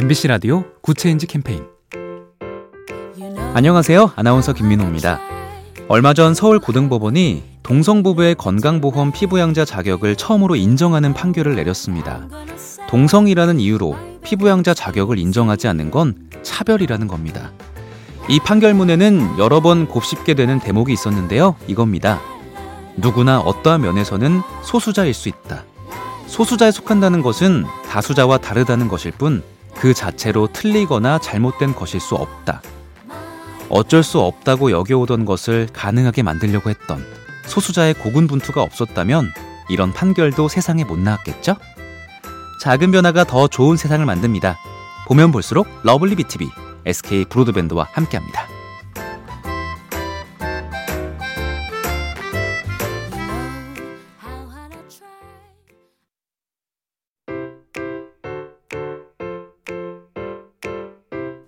MBC 라디오 good change 캠페인 안녕하세요. 아나운서 김민호입니다. 얼마 전 서울 고등법원이 동성부부의 건강보험 피부양자 자격을 처음으로 인정하는 판결을 내렸습니다. 동성이라는 이유로 피부양자 자격을 인정하지 않는 건 차별이라는 겁니다. 이 판결문에는 여러 번 곱씹게 되는 대목이 있었는데요. 이겁니다. 누구나 어떠한 면에서는 소수자일 수 있다. 소수자에 속한다는 것은 다수자와 다르다는 것일 뿐 그 자체로 틀리거나 잘못된 것일 수 없다. 어쩔 수 없다고 여겨오던 것을 가능하게 만들려고 했던 소수자의 고군분투가 없었다면 이런 판결도 세상에 못 나왔겠죠? 작은 변화가 더 좋은 세상을 만듭니다. 보면 볼수록 lovely B tv SK 브로드밴드와 함께합니다.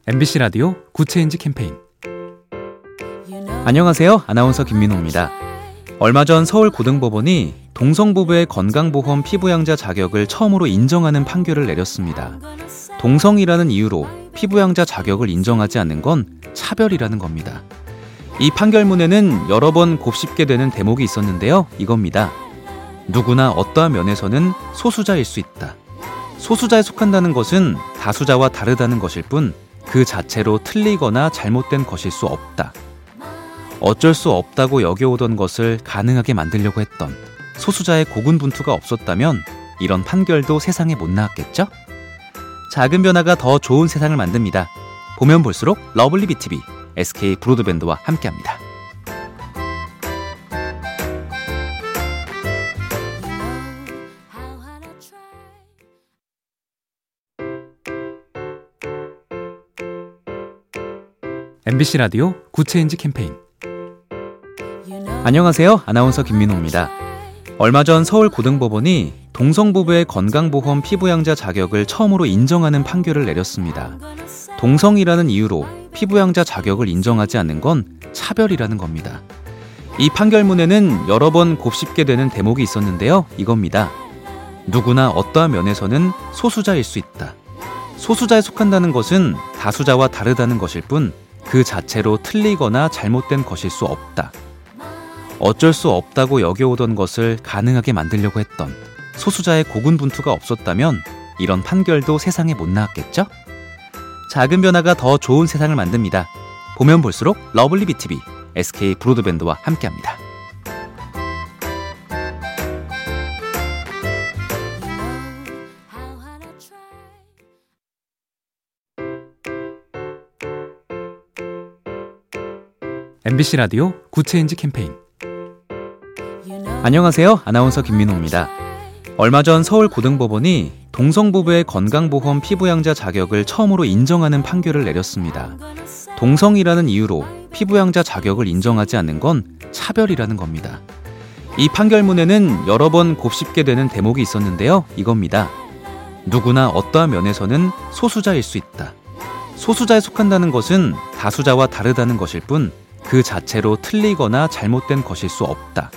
MBC 라디오 Good Change 캠페인 안녕하세요. 아나운서 김민호입니다. 얼마 전 서울 고등법원이 동성부부의 건강보험 피부양자 자격을 처음으로 인정하는 판결을 내렸습니다. 동성이라는 이유로 피부양자 자격을 인정하지 않는 건 차별이라는 겁니다. 이 판결문에는 여러 번 곱씹게 되는 대목이 있었는데요. 이겁니다. 누구나 어떠한 면에서는 소수자일 수 있다. 소수자에 속한다는 것은 다수자와 다르다는 것일 뿐 그 자체로 틀리거나 잘못된 것일 수 없다. 어쩔 수 없다고 여겨오던 것을 가능하게 만들려고 했던 소수자의 고군분투가 없었다면 이런 판결도 세상에 못 나왔겠죠? 작은 변화가 더 좋은 세상을 만듭니다. 보면 볼수록 lovely B tv SK 브로드밴드와 함께합니다. MBC 라디오 Good Change 캠페인 안녕하세요. 아나운서 김민호입니다. 얼마 전 서울 고등법원이 동성부부의 건강보험 피부양자 자격을 처음으로 인정하는 판결을 내렸습니다. 동성이라는 이유로 피부양자 자격을 인정하지 않는 건 차별이라는 겁니다. 이 판결문에는 여러 번 곱씹게 되는 대목이 있었는데요. 이겁니다. 누구나 어떠한 면에서는 소수자일 수 있다. 소수자에 속한다는 것은 다수자와 다르다는 것일 뿐 그 자체로 틀리거나 잘못된 것일 수 없다. 어쩔 수 없다고 여겨오던 것을 가능하게 만들려고 했던 소수자의 고군분투가 없었다면 이런 판결도 세상에 못 나왔겠죠? 작은 변화가 더 좋은 세상을 만듭니다. 보면 볼수록 lovely B tv SK 브로드밴드와 함께합니다. MBC 라디오 Good Change 캠페인 안녕하세요. 아나운서 김민호입니다. 얼마 전 서울 고등법원이 동성부부의 건강보험 피부양자 자격을 처음으로 인정하는 판결을 내렸습니다. 동성이라는 이유로 피부양자 자격을 인정하지 않는 건 차별이라는 겁니다. 이 판결문에는 여러 번 곱씹게 되는 대목이 있었는데요. 이겁니다. 누구나 어떠한 면에서는 소수자일 수 있다. 소수자에 속한다는 것은 다수자와 다르다는 것일 뿐 그 자체로 틀리거나 잘못된 것일 수 없다.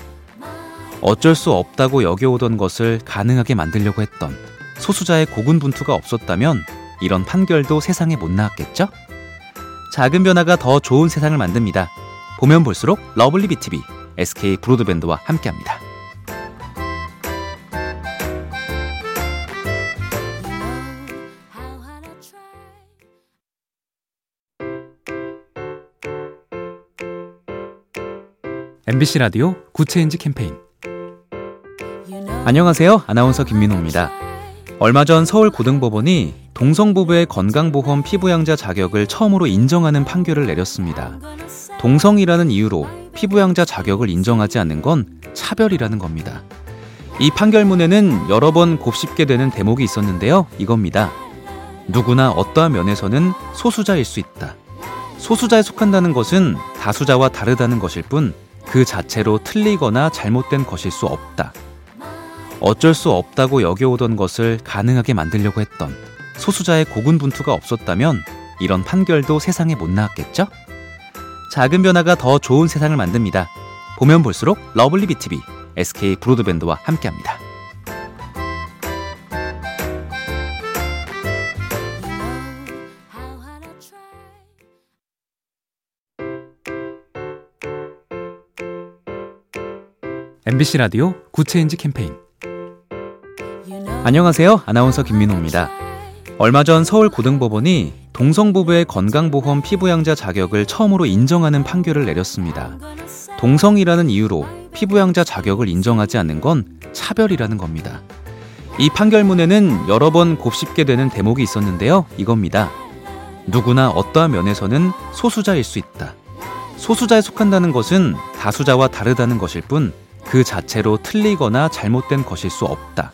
어쩔 수 없다고 여겨오던 것을 가능하게 만들려고 했던 소수자의 고군분투가 없었다면 이런 판결도 세상에 못 나왔겠죠? 작은 변화가 더 좋은 세상을 만듭니다. 보면 볼수록 lovely B tv SK 브로드밴드와 함께합니다. MBC 라디오 Good Change 캠페인 안녕하세요. 아나운서 김민호입니다. 얼마 전 서울 고등법원이 동성부부의 건강보험 피부양자 자격을 처음으로 인정하는 판결을 내렸습니다. 동성이라는 이유로 피부양자 자격을 인정하지 않는 건 차별이라는 겁니다. 이 판결문에는 여러 번 곱씹게 되는 대목이 있었는데요. 이겁니다. 누구나 어떠한 면에서는 소수자일 수 있다. 소수자에 속한다는 것은 다수자와 다르다는 것일 뿐 그 자체로 틀리거나 잘못된 것일 수 없다. 어쩔 수 없다고 여겨오던 것을 가능하게 만들려고 했던 소수자의 고군분투가 없었다면 이런 판결도 세상에 못 나왔겠죠? 작은 변화가 더 좋은 세상을 만듭니다. 보면 볼수록 lovely B tv SK 브로드밴드와 함께합니다. MBC 라디오 Good Change 캠페인 안녕하세요. 아나운서 김민호입니다. 얼마 전 서울 고등법원이 동성부부의 건강보험 피부양자 자격을 처음으로 인정하는 판결을 내렸습니다. 동성이라는 이유로 피부양자 자격을 인정하지 않는 건 차별이라는 겁니다. 이 판결문에는 여러 번 곱씹게 되는 대목이 있었는데요. 이겁니다. 누구나 어떠한 면에서는 소수자일 수 있다. 소수자에 속한다는 것은 다수자와 다르다는 것일 뿐 그 자체로 틀리거나 잘못된 것일 수 없다.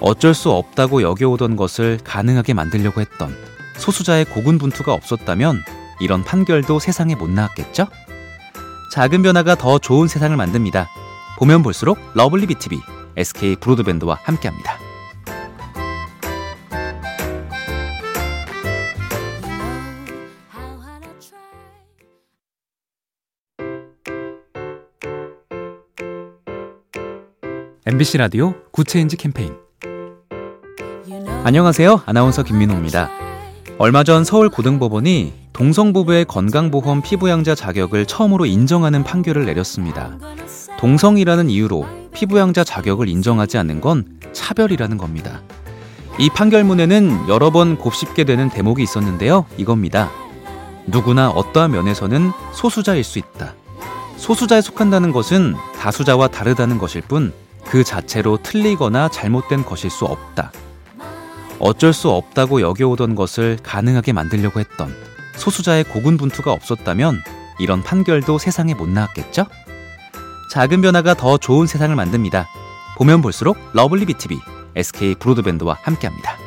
어쩔 수 없다고 여겨오던 것을 가능하게 만들려고 했던 소수자의 고군분투가 없었다면 이런 판결도 세상에 못 나왔겠죠? 작은 변화가 더 좋은 세상을 만듭니다. 보면 볼수록 lovely B tv SK 브로드밴드와 함께합니다. MBC 라디오 Good Change 캠페인 안녕하세요. 아나운서 김민호입니다. 얼마 전 서울 고등법원이 동성부부의 건강보험 피부양자 자격을 처음으로 인정하는 판결을 내렸습니다. 동성이라는 이유로 피부양자 자격을 인정하지 않는 건 차별이라는 겁니다. 이 판결문에는 여러 번 곱씹게 되는 대목이 있었는데요. 이겁니다. 누구나 어떠한 면에서는 소수자일 수 있다. 소수자에 속한다는 것은 다수자와 다르다는 것일 뿐 그 자체로 틀리거나 잘못된 것일 수 없다. 어쩔 수 없다고 여겨오던 것을 가능하게 만들려고 했던 소수자의 고군분투가 없었다면 이런 판결도 세상에 못 나왔겠죠? 작은 변화가 더 좋은 세상을 만듭니다. 보면 볼수록 lovely B tv SK 브로드밴드와 함께합니다.